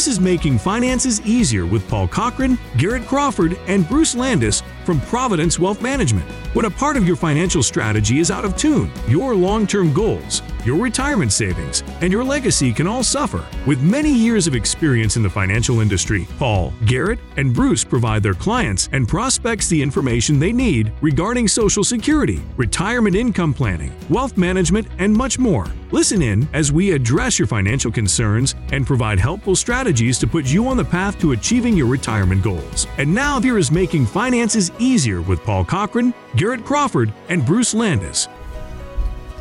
This is Making Finances Easier with Paul Cochran, Garrett Crawford, and Bruce Landis from Providence Wealth Management. When a part of your financial strategy is out of tune, your long term goals, your retirement savings, and your legacy can all suffer. With many years of experience in the financial industry, Paul, Garrett, and Bruce provide their clients and prospects the information they need regarding Social Security, retirement income planning, wealth management, and much more. Listen in as we address your financial concerns and provide helpful strategies to put you on the path to achieving your retirement goals. And now here is Making Finances Easier with Paul Cochran, Garrett Crawford, and Bruce Landis.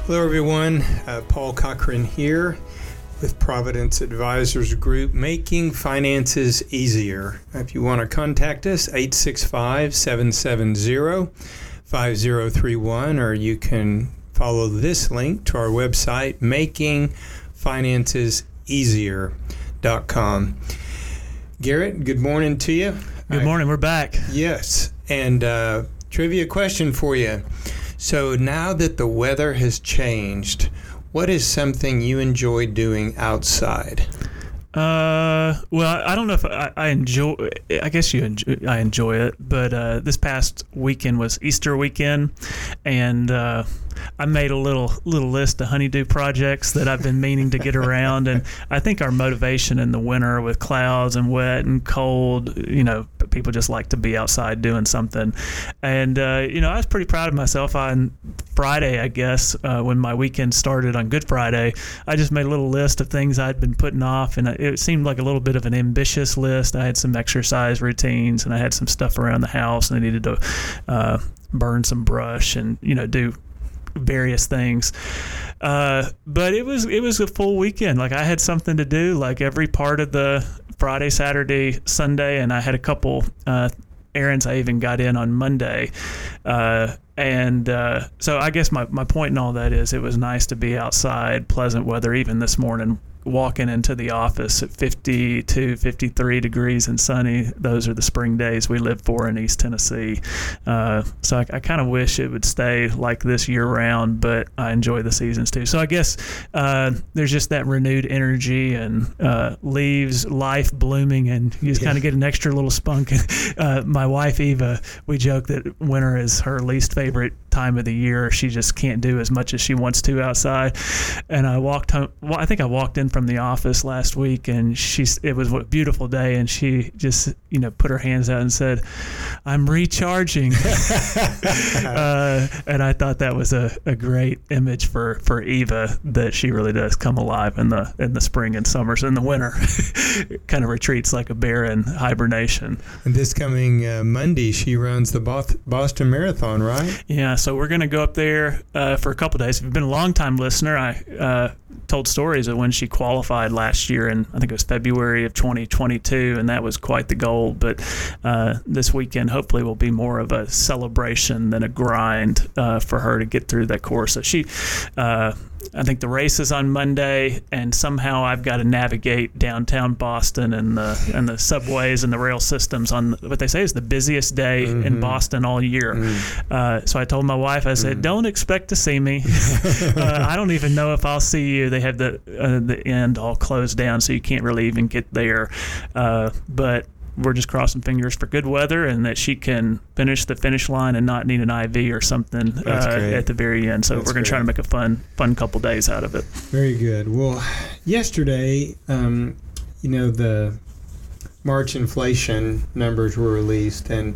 Hello, everyone. Uh, Paul Cochran here with Providence Advisors Group, making finances easier. If you want to contact us, 865 770 5031, or you can follow this link to our website, makingfinanceseasier.com. Garrett, good morning to you. Good morning. We're back. Yes. And uh, trivia question for you. So now that the weather has changed, what is something you enjoy doing outside? Uh, well, I don't know if I, I enjoy. I guess you enjoy. I enjoy it, but uh, this past weekend was Easter weekend, and uh, I made a little little list of honeydew projects that I've been meaning to get around, and I think our motivation in the winter with clouds and wet and cold, you know, people just like to be outside doing something, and uh, you know, I was pretty proud of myself on Friday, I guess, uh, when my weekend started on Good Friday. I just made a little list of things I'd been putting off, and it seemed like a little bit of an ambitious list. I had some exercise routines, and I had some stuff around the house, and I needed to uh, burn some brush and you know do various things. Uh, but it was it was a full weekend. Like I had something to do, like every part of the Friday, Saturday, Sunday, and I had a couple uh, errands I even got in on Monday. Uh, and uh, so I guess my, my point in all that is it was nice to be outside, pleasant weather, even this morning walking into the office at 52, 53 degrees and sunny. Those are the spring days we live for in East Tennessee. Uh, so I, I kind of wish it would stay like this year round, but I enjoy the seasons too. So I guess uh, there's just that renewed energy and uh, leaves life blooming, and you just kind of get an extra little spunk. Uh, my wife Eva, we joke that winter is her least favorite time of the year. She just can't do as much as she wants to outside. And I walked home. Well, I think I walked in from the office last week, and she's. It was a beautiful day, and she just you know put her hands out and said, "I'm recharging." uh, and I thought that was a, a great image for for Eva that she really does come alive in the in the spring and summers. and the winter, kind of retreats like a bear in hibernation. And this coming uh, Monday, she runs the Boston Marathon, right? Yeah. So we're going to go up there uh, for a couple days. If you've been a long time listener, I uh, told stories of when she qualified last year, and I think it was February of 2022, and that was quite the goal. But uh, this weekend, hopefully, will be more of a celebration than a grind uh, for her to get through that course. So she uh, I think the race is on Monday, and somehow I've got to navigate downtown Boston and the and the subways and the rail systems on what they say is the busiest day mm-hmm. in Boston all year. Mm-hmm. Uh, so I told my wife, I said, mm-hmm. "Don't expect to see me. uh, I don't even know if I'll see you. They have the uh, the end all closed down, so you can't really even get there. Uh, but we're just crossing fingers for good weather and that she can finish the finish line and not need an IV or something uh, at the very end. So That's we're going to try to make a fun fun couple days out of it. Very good. Well, yesterday, um, you know, the March inflation numbers were released and.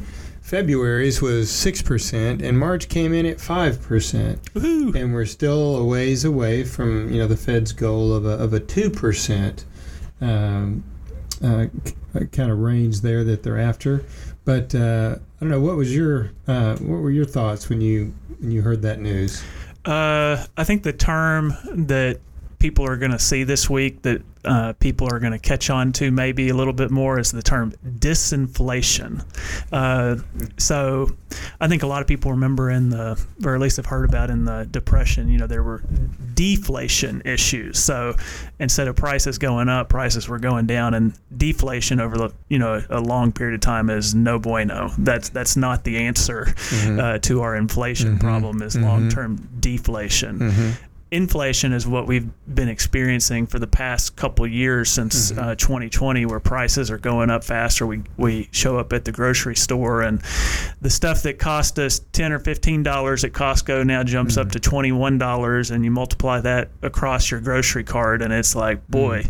February's was 6% and March came in at 5%. And we're still a ways away from, you know, the Fed's goal of a, of a 2% um, uh, kind of range there that they're after. But uh, I don't know. What was your uh, what were your thoughts when you when you heard that news? Uh, I think the term that people are going to see this week that uh, people are going to catch on to maybe a little bit more is the term disinflation. Uh, so I think a lot of people remember in the, or at least have heard about in the Depression, you know, there were deflation issues. So instead of prices going up, prices were going down, and deflation over the, you know, a long period of time is no bueno. That's that's not the answer mm-hmm. uh, to our inflation mm-hmm. problem. Is mm-hmm. long term deflation. Mm-hmm inflation is what we've been experiencing for the past couple years since Mhm. uh, 2020, where prices are going up faster. We we show up at the grocery store, and the stuff that cost us ten or fifteen dollars at Costco now jumps up to twenty one dollars, and you multiply that across your grocery card, and it's like, boy.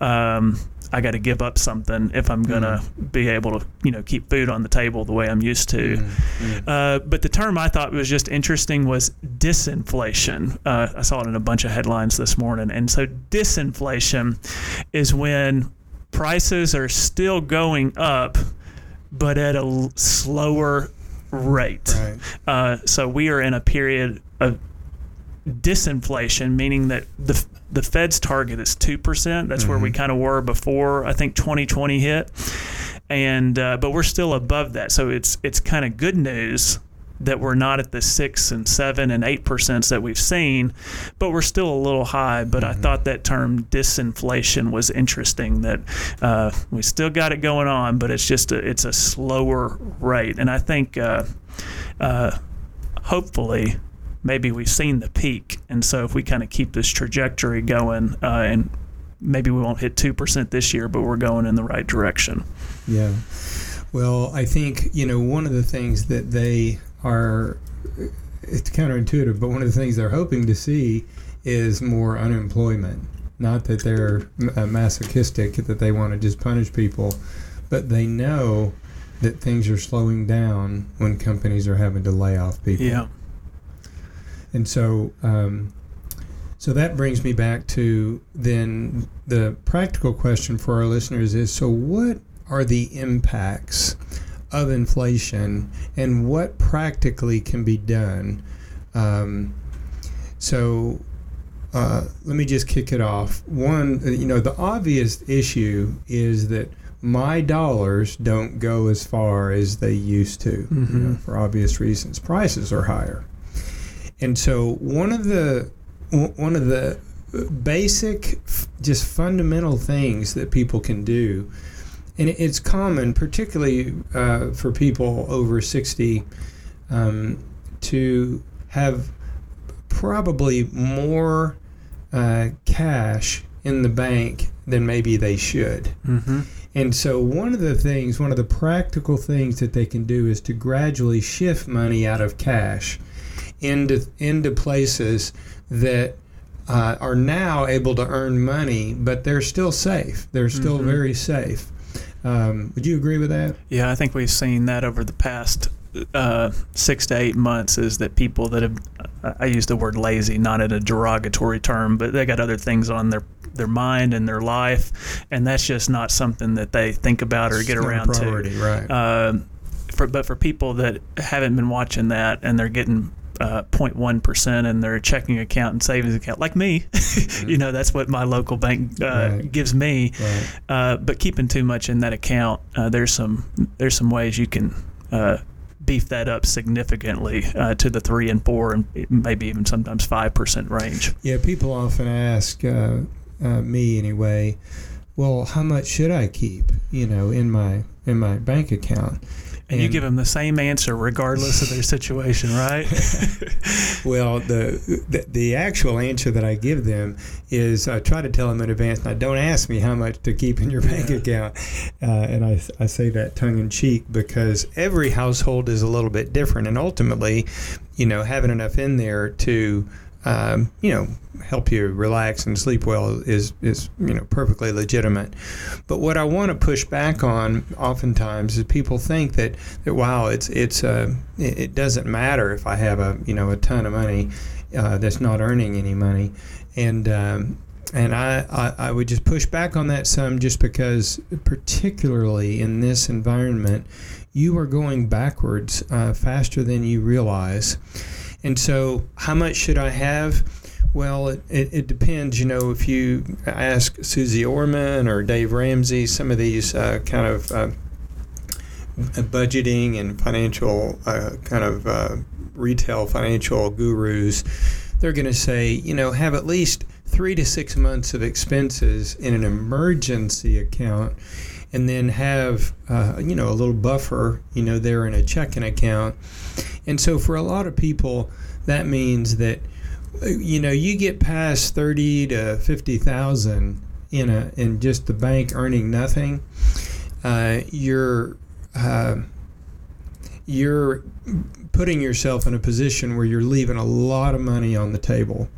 Um, I got to give up something if I'm gonna be able to, you know, keep food on the table the way I'm used to. Mm-hmm. Uh, but the term I thought was just interesting was disinflation. Uh, I saw it in a bunch of headlines this morning. And so disinflation is when prices are still going up, but at a l- slower rate. Right. Uh, so we are in a period of disinflation, meaning that the the Fed's target is two percent. That's where we kind of were before I think 2020 hit, and uh, but we're still above that. So it's it's kind of good news that we're not at the six and seven and eight percent that we've seen, but we're still a little high. But I thought that term disinflation was interesting. That uh, we still got it going on, but it's just a, it's a slower rate, and I think. Uh, uh, hopefully maybe we've seen the peak and so if we kind of keep this trajectory going uh, and maybe we won't hit 2% this year but we're going in the right direction Yeah. Well, I think, you know, one of the things that they are, it's counterintuitive, but one of the things they're hoping to see is more unemployment. Not that they're uh, masochistic, that they want to just punish people, but they know that things are slowing down when companies are having to lay off people. yeah And so, um, so that brings me back to then the practical question for our listeners is: so what are the impacts of inflation, and what practically can be done? Um, so. Uh, let me just kick it off. One, you know, the obvious issue is that my dollars don't go as far as they used to, you know, for obvious reasons. Prices are higher. And so one of the one of the basic, just fundamental things that people can do, and it's common, particularly uh, for people over sixty, um, to have probably more uh, cash in the bank than maybe they should. mm-hmm. And so, one of the things, one of the practical things that they can do is to gradually shift money out of cash into into places that uh, are now able to earn money, but they're still safe. They're still Mhm. very safe. Um, would you agree with that? yeah i think we've seen that over the past uh, six to eight months is that people that have i use the word lazy not in a derogatory term but they got other things on their their mind and their life and that's just not something that they think about or get It's a around to priority, right? Um, for, but for people that haven't been watching that and they're getting uh, 0.1% in their checking account and savings account, like me, you know, that's what my local bank uh, Right. gives me. right. Uh, but keeping too much in that account, uh, there's some there's some ways you can uh, beef that up significantly uh, to the three and four and maybe even sometimes five percent range. Yeah, people often ask uh, uh, me anyway. Well, how much should I keep? You know, in my in my bank account. And, you give them the same answer regardless of their situation, right? Well, the, the the actual answer that I give them is I try to tell them in advance. Now, don't ask me how much to keep in your bank Yeah. account, uh, and I, I say that tongue in cheek because every household is a little bit different, and ultimately, you know, having enough in there to um, you know help you relax and sleep well is is you know perfectly legitimate. But what I want to push back on oftentimes is people think that that wow it's it's uh, it, doesn't matter if I have a you know a ton of money uh, that's not earning any money, and um, and I, I I would just push back on that some just because particularly in this environment you are going backwards uh, faster than you realize. And so, how much should I have? Well, it, it, it depends. You know, if you ask Suze Orman or Dave Ramsey, some of these uh, kind of uh, budgeting and financial uh, kind of uh, retail financial gurus, they're going to say, you know, have at least three to six months of expenses in an emergency account and then have uh, you know a little buffer you know there in a checking account and so for a lot of people that means that you know, you get past thirty to fifty thousand in a in just the bank earning nothing, uh, you're uh, you're putting yourself in a position where you're leaving a lot of money on the table,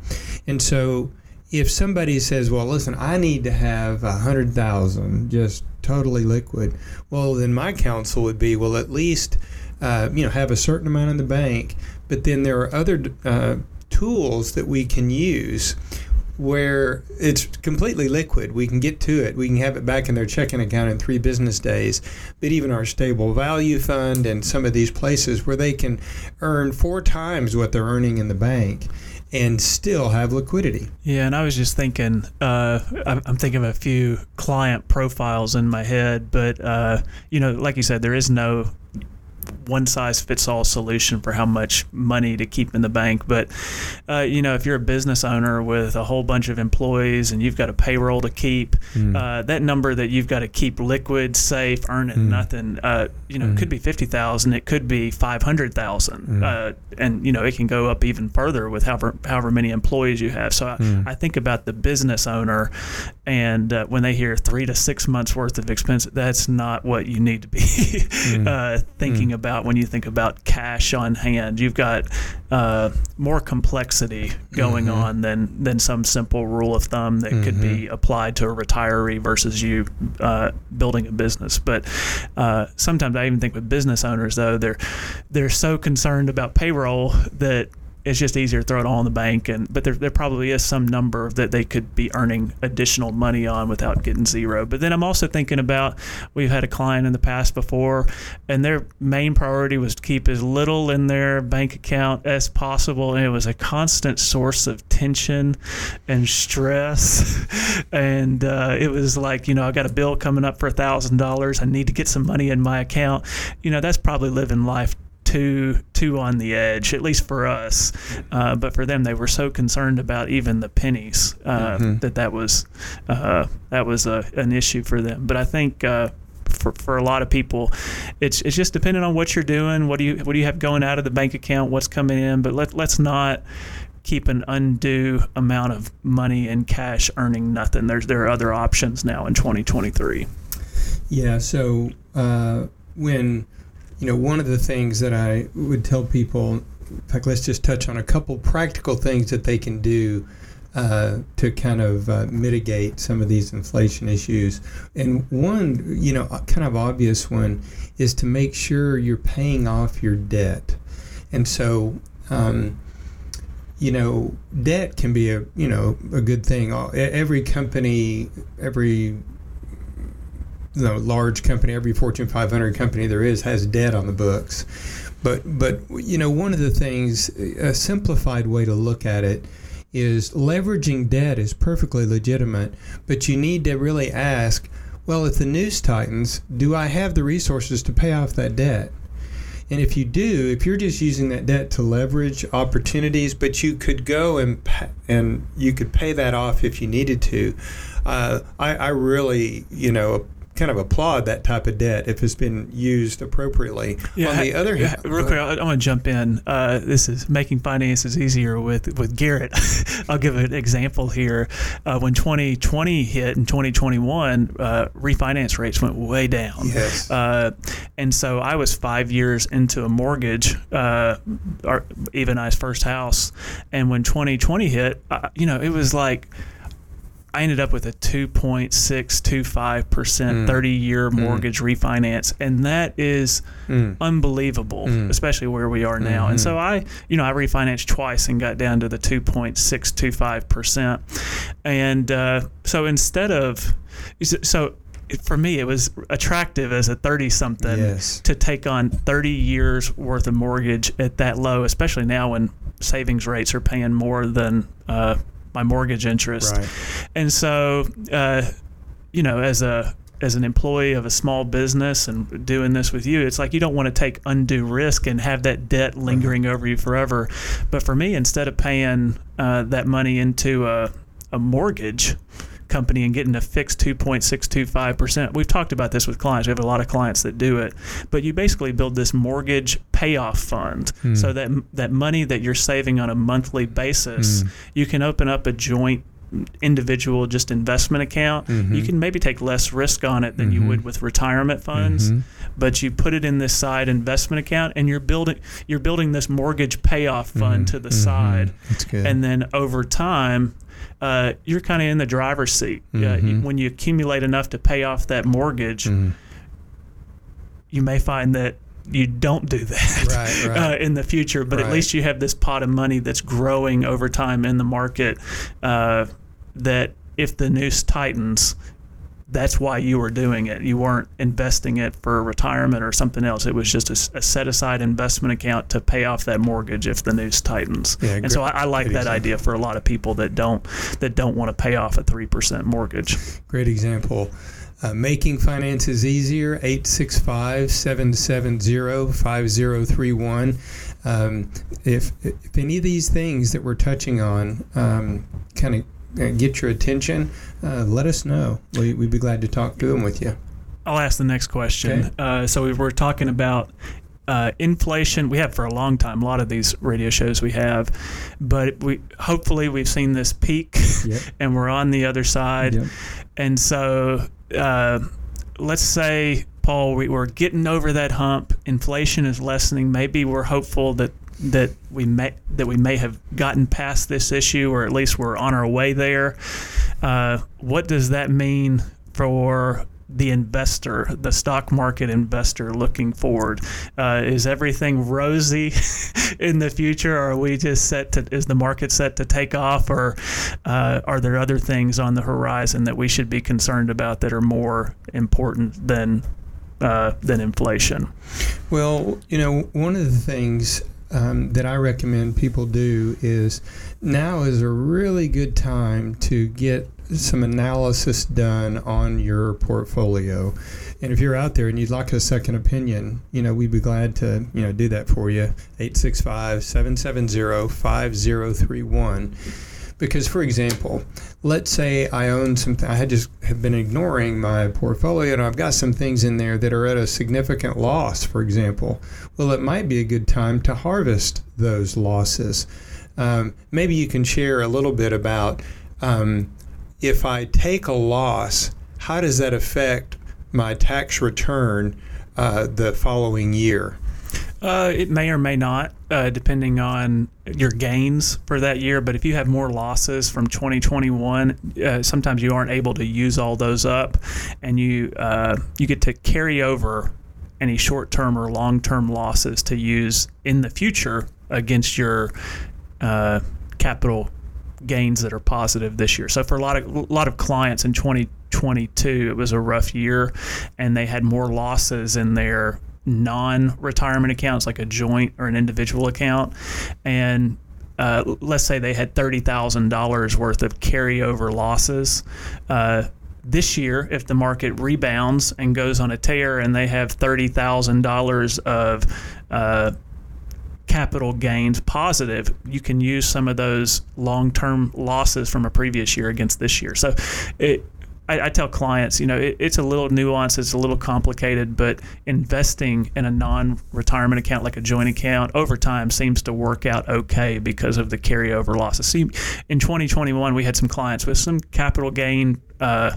and so if somebody says, "Well, listen, I need to have a hundred thousand just totally liquid," well, then my counsel would be, well, at least uh, you know have a certain amount in the bank, but then there are other uh, tools that we can use where it's completely liquid. We can get to it. We can have it back in their checking account in three business days. But even our stable value fund and some of these places where they can earn four times what they're earning in the bank and still have liquidity. Yeah, and I was just thinking, uh, I'm thinking of a few client profiles in my head, but uh, you know, like you said, there is no one size fits all solution for how much money to keep in the bank. But uh, you know, if you're a business owner with a whole bunch of employees and you've got a payroll to keep, mm. uh, that number that you've got to keep liquid, safe, earning mm. nothing, uh, you know, mm. it could be fifty thousand, it could be five hundred thousand, hmm. uh, and you know, it can go up even further with however however many employees you have. So I, hmm. I think about the business owner, and uh, when they hear three to six months worth of expense, that's not what you need to be hmm. uh, thinking about when you think about cash on hand. You've got uh, more complexity going mm-hmm. on than than some simple rule of thumb that mm-hmm. could be mm-hmm. applied to a retiree versus you uh, building a business. But uh, sometimes I even think with business owners though they're they're so concerned about payroll that it's just easier to throw it all in the bank and but there, there probably is some number that they could be earning additional money on without getting zero. But then i'm also thinking about we've had a client in the past before and their main priority was to keep as little in their bank account as possible and it was a constant source of tension and stress. And uh, it was like you know i got a bill coming up for a thousand dollars i need to get some money in my account. You know that's probably living life too too on the edge, at least for us. Uh, but for them, they were so concerned about even the pennies uh, mm-hmm. that that was uh, that was a, an issue for them. But I think. Uh, for, for a lot of people, it's it's just dependent on what you're doing. What do you what do you have going out of the bank account? What's coming in? But let let's not keep an undue amount of money in cash earning nothing. There's there are other options now in 2023. Yeah. So uh, when you know, one of the things that I would tell people, in fact, let's just touch on a couple practical things that they can do uh, to kind of uh, mitigate some of these inflation issues. And one, you know, kind of obvious one is to make sure you're paying off your debt. And so, um, you know, debt can be a you know a good thing. Every company, every you know, large company, every Fortune 500 company there is has debt on the books. But but you know, one of the things, a simplified way to look at it is leveraging debt is perfectly legitimate, but you need to really ask, well, if the news tightens, do I have the resources to pay off that debt? And if you do, if you're just using that debt to leverage opportunities, but you could go and and you could pay that off if you needed to, uh, I, I really, you know, kind of applaud that type of debt if it's been used appropriately. Yeah, On the other hand, real quick, I, I want to jump in. Uh, this is making finances easier with with Garrett. I'll give an example here. Uh, when 2020 hit and 2021, uh, refinance rates went way down. Yes. Uh, and so I was five years into a mortgage, uh, our, Eva and I's first house, and when 2020 hit, you know, it was like I ended up with a 2.625% mm. 30 year mm. mortgage mm. refinance. And that is mm. unbelievable, mm. especially where we are now. Mm-hmm. And so I, you know, I refinanced twice and got down to the 2.625%. And uh, so instead of, so for me, it was attractive as a 30 something yes. to take on 30 years worth of mortgage at that low, especially now when savings rates are paying more than uh, my mortgage interest. Right. And so, uh, you know, as a as an employee of a small business and doing this with you, it's like you don't want to take undue risk and have that debt lingering over you forever. But for me, instead of paying uh, that money into a, a mortgage, company and getting a fixed 2.625%. We've talked about this with clients. We have a lot of clients that do it. But you basically build this mortgage payoff fund Hmm. so that that money that you're saving on a monthly basis, Hmm. you can open up a joint individual just investment account. Mm-hmm. You can maybe take less risk on it than you would with retirement funds, Mm-hmm. but you put it in this side investment account and you're building you're building this mortgage payoff fund to the side That's good. and then over time uh, you're kind of in the driver's seat Uh, Mm-hmm. you- when you accumulate enough to pay off that mortgage you may find that you don't do that Right, right. Uh, in the future but at least you have this pot of money that's growing over time in the market uh, that if the noose tightens that's why you were doing it. You weren't investing it for retirement or something else. It was just a set aside investment account to pay off that mortgage if the news tightens. Yeah, and so I, I like that example. idea for a lot of people that don't that don't want to pay off a three percent mortgage. Great example. Uh, making finances easier, 865 770 5031. Um, If if any of these things that we're touching on um, kind of get your attention, uh, let us know. We, we'd be glad to talk through them with you. I'll ask the next question. Okay. Uh, so we were talking about uh, inflation. We have for a long time. A lot of these radio shows we have, but we hopefully we've seen this peak, Yep. and we're on the other side. Yep. And so, uh, let's say, Paul, we, we're getting over that hump. Inflation is lessening. Maybe we're hopeful that that we may that we may have gotten past this issue, or at least we're on our way there. Uh, what does that mean for the investor, the stock market investor looking forward? Uh, is everything rosy in the future? Or are we just set to, is the market set to take off? Or uh, are there other things on the horizon that we should be concerned about that are more important than, uh, than inflation? Well, you know, one of the things um, that I recommend people do is now is a really good time to get some analysis done on your portfolio. And if you're out there and you'd like a second opinion, you know, we'd be glad to, you know, do that for you. 865-770-5031. Because, for example, let's say I own some, I had just have been ignoring my portfolio and I've got some things in there that are at a significant loss, for example. Well, it might be a good time to harvest those losses. Um, maybe you can share a little bit about um, if I take a loss, how does that affect my tax return uh, the following year? Uh, it may or may not, uh, depending on your gains for that year. But if you have more losses from 2021, uh, sometimes you aren't able to use all those up, and you uh, you get to carry over any short-term or long-term losses to use in the future against your uh, capital gains that are positive this year. So for a lot of a lot of clients in 2022, it was a rough year, and they had more losses in their non-retirement accounts, like a joint or an individual account, and uh, let's say they had thirty thousand dollars worth of carryover losses. Uh, this year, if the market rebounds and goes on a tear, and they have thirty thousand dollars of uh, capital gains positive, you can use some of those long-term losses from a previous year against this year. So, it. I, I tell clients, you know, it, it's a little nuanced, it's a little complicated, but investing in a non-retirement account like a joint account over time seems to work out okay because of the carryover losses. See, in 2021, we had some clients with some capital gain. Uh,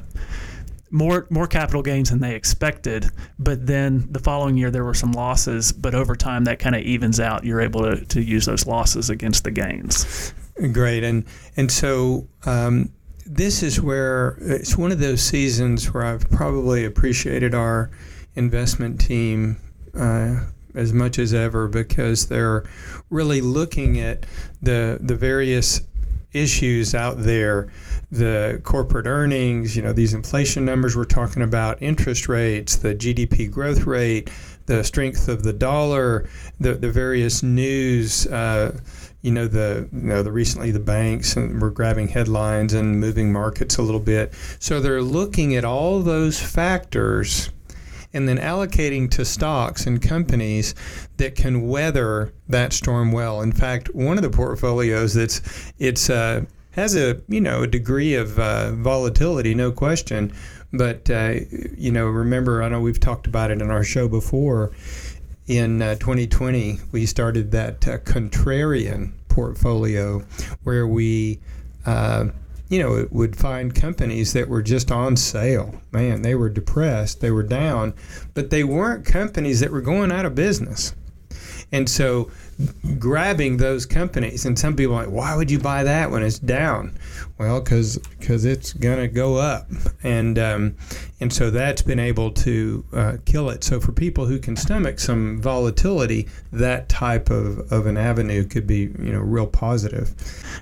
more more capital gains than they expected. But then the following year there were some losses, but over time that kind of evens out. You're able to, to use those losses against the gains. Great, and and so um, this is where it's one of those seasons where I've probably appreciated our investment team uh, as much as ever because they're really looking at the the various issues out there. The corporate earnings you know these inflation numbers we're talking about interest rates the gdp growth rate the strength of the dollar the, the various news uh, you know the you know the recently the banks and were grabbing headlines and moving markets a little bit so they're looking at all those factors and then allocating to stocks and companies that can weather that storm well. In fact, one of the portfolios that's it's uh, has a you know a degree of uh, volatility, no question. But uh, you know, remember, I know we've talked about it in our show before. In uh, 2020, we started that uh, contrarian portfolio where we uh, you know, would find companies that were just on sale. Man, they were depressed, they were down, but they weren't companies that were going out of business. And so grabbing those companies. And some people are like, why would you buy that when it's down? Well, because because it's gonna go up, and um, and so that's been able to uh, kill it. So for people who can stomach some volatility, that type of, of an avenue could be you know real positive.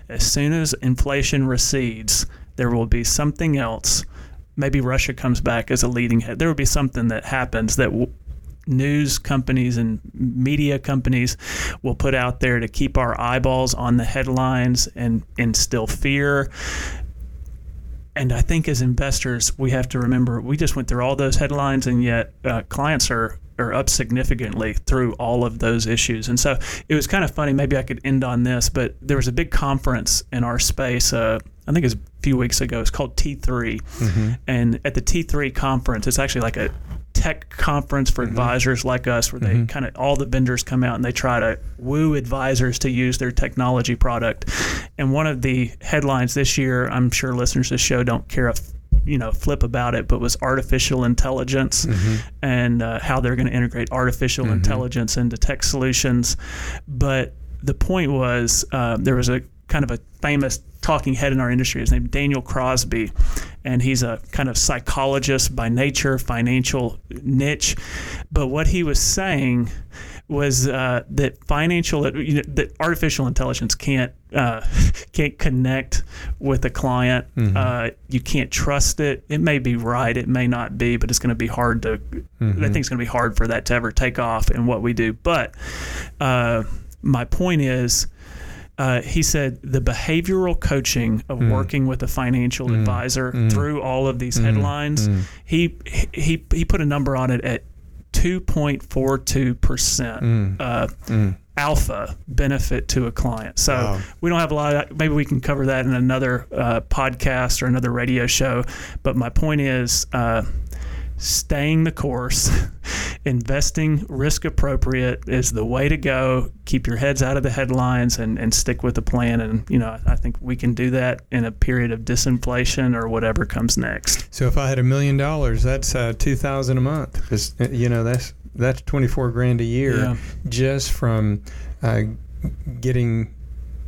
As soon as inflation recedes, there will be something else. Maybe Russia comes back as a leading head. There will be something that happens that w- news companies and media companies will put out there to keep our eyeballs on the headlines and instill fear. And I think as investors, we have to remember we just went through all those headlines, and yet uh, clients are are up significantly through all of those issues. And so it was kind of funny. Maybe I could end on this, but there was a big conference in our space. Uh, I think it was a few weeks ago. It's called T3, mm-hmm. and at the T3 conference, it's actually like a tech conference for mm-hmm. advisors like us where they mm-hmm. kind of all the vendors come out and they try to woo advisors to use their technology product. And one of the headlines this year, I'm sure listeners to this show don't care if you know flip about it, but was artificial intelligence mm-hmm. and uh, how they're going to integrate artificial mm-hmm. intelligence into tech solutions. But the point was uh, there was a kind of a famous talking head in our industry. His name Daniel Crosby, and he's a kind of psychologist by nature, financial niche. But what he was saying was uh, that financial you know, that artificial intelligence can't uh, can't connect with a client. Mm-hmm. Uh, you can't trust it. It may be right, it may not be, but it's going to be hard to. Mm-hmm. I think it's going to be hard for that to ever take off in what we do. But uh, my point is uh, he said the behavioral coaching of mm. working with a financial mm. advisor mm. through all of these mm. headlines, mm. he he he put a number on it at two point four two percent mm. uh, alpha benefit to a client. So wow. we don't have a lot. Of, maybe we can cover that in another uh, podcast or another radio show. But my point is uh, staying the course, investing risk appropriate is the way to go. Keep your heads out of the headlines and, and stick with the plan. And, you know, I think we can do that in a period of disinflation or whatever comes next. So if I had a million dollars, that's uh, 2000 a month. It's, you know, that's, that's 24 grand a year yeah. just from uh, getting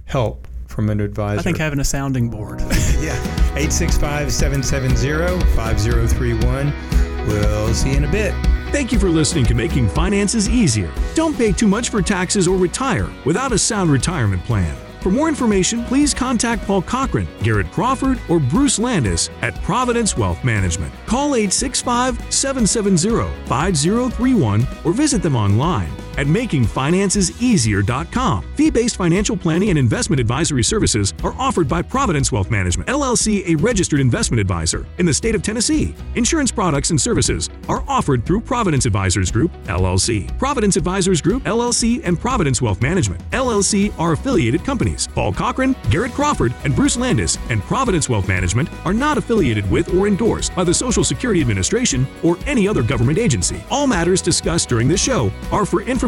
help from an advisor. I think having a sounding board. yeah. 865 770 5031. We'll see you in a bit. Thank you for listening to Making Finances Easier. Don't pay too much for taxes or retire without a sound retirement plan. For more information, please contact Paul Cochran, Garrett Crawford, or Bruce Landis at Providence Wealth Management. Call 865 770 5031 or visit them online at makingfinanceseasier.com. Fee-based financial planning and investment advisory services are offered by Providence Wealth Management, LLC, a registered investment advisor in the state of Tennessee. Insurance products and services are offered through Providence Advisors Group, LLC. Providence Advisors Group, LLC, and Providence Wealth Management, LLC are affiliated companies. Paul Cochran, Garrett Crawford, and Bruce Landis and Providence Wealth Management are not affiliated with or endorsed by the Social Security Administration or any other government agency. All matters discussed during this show are for information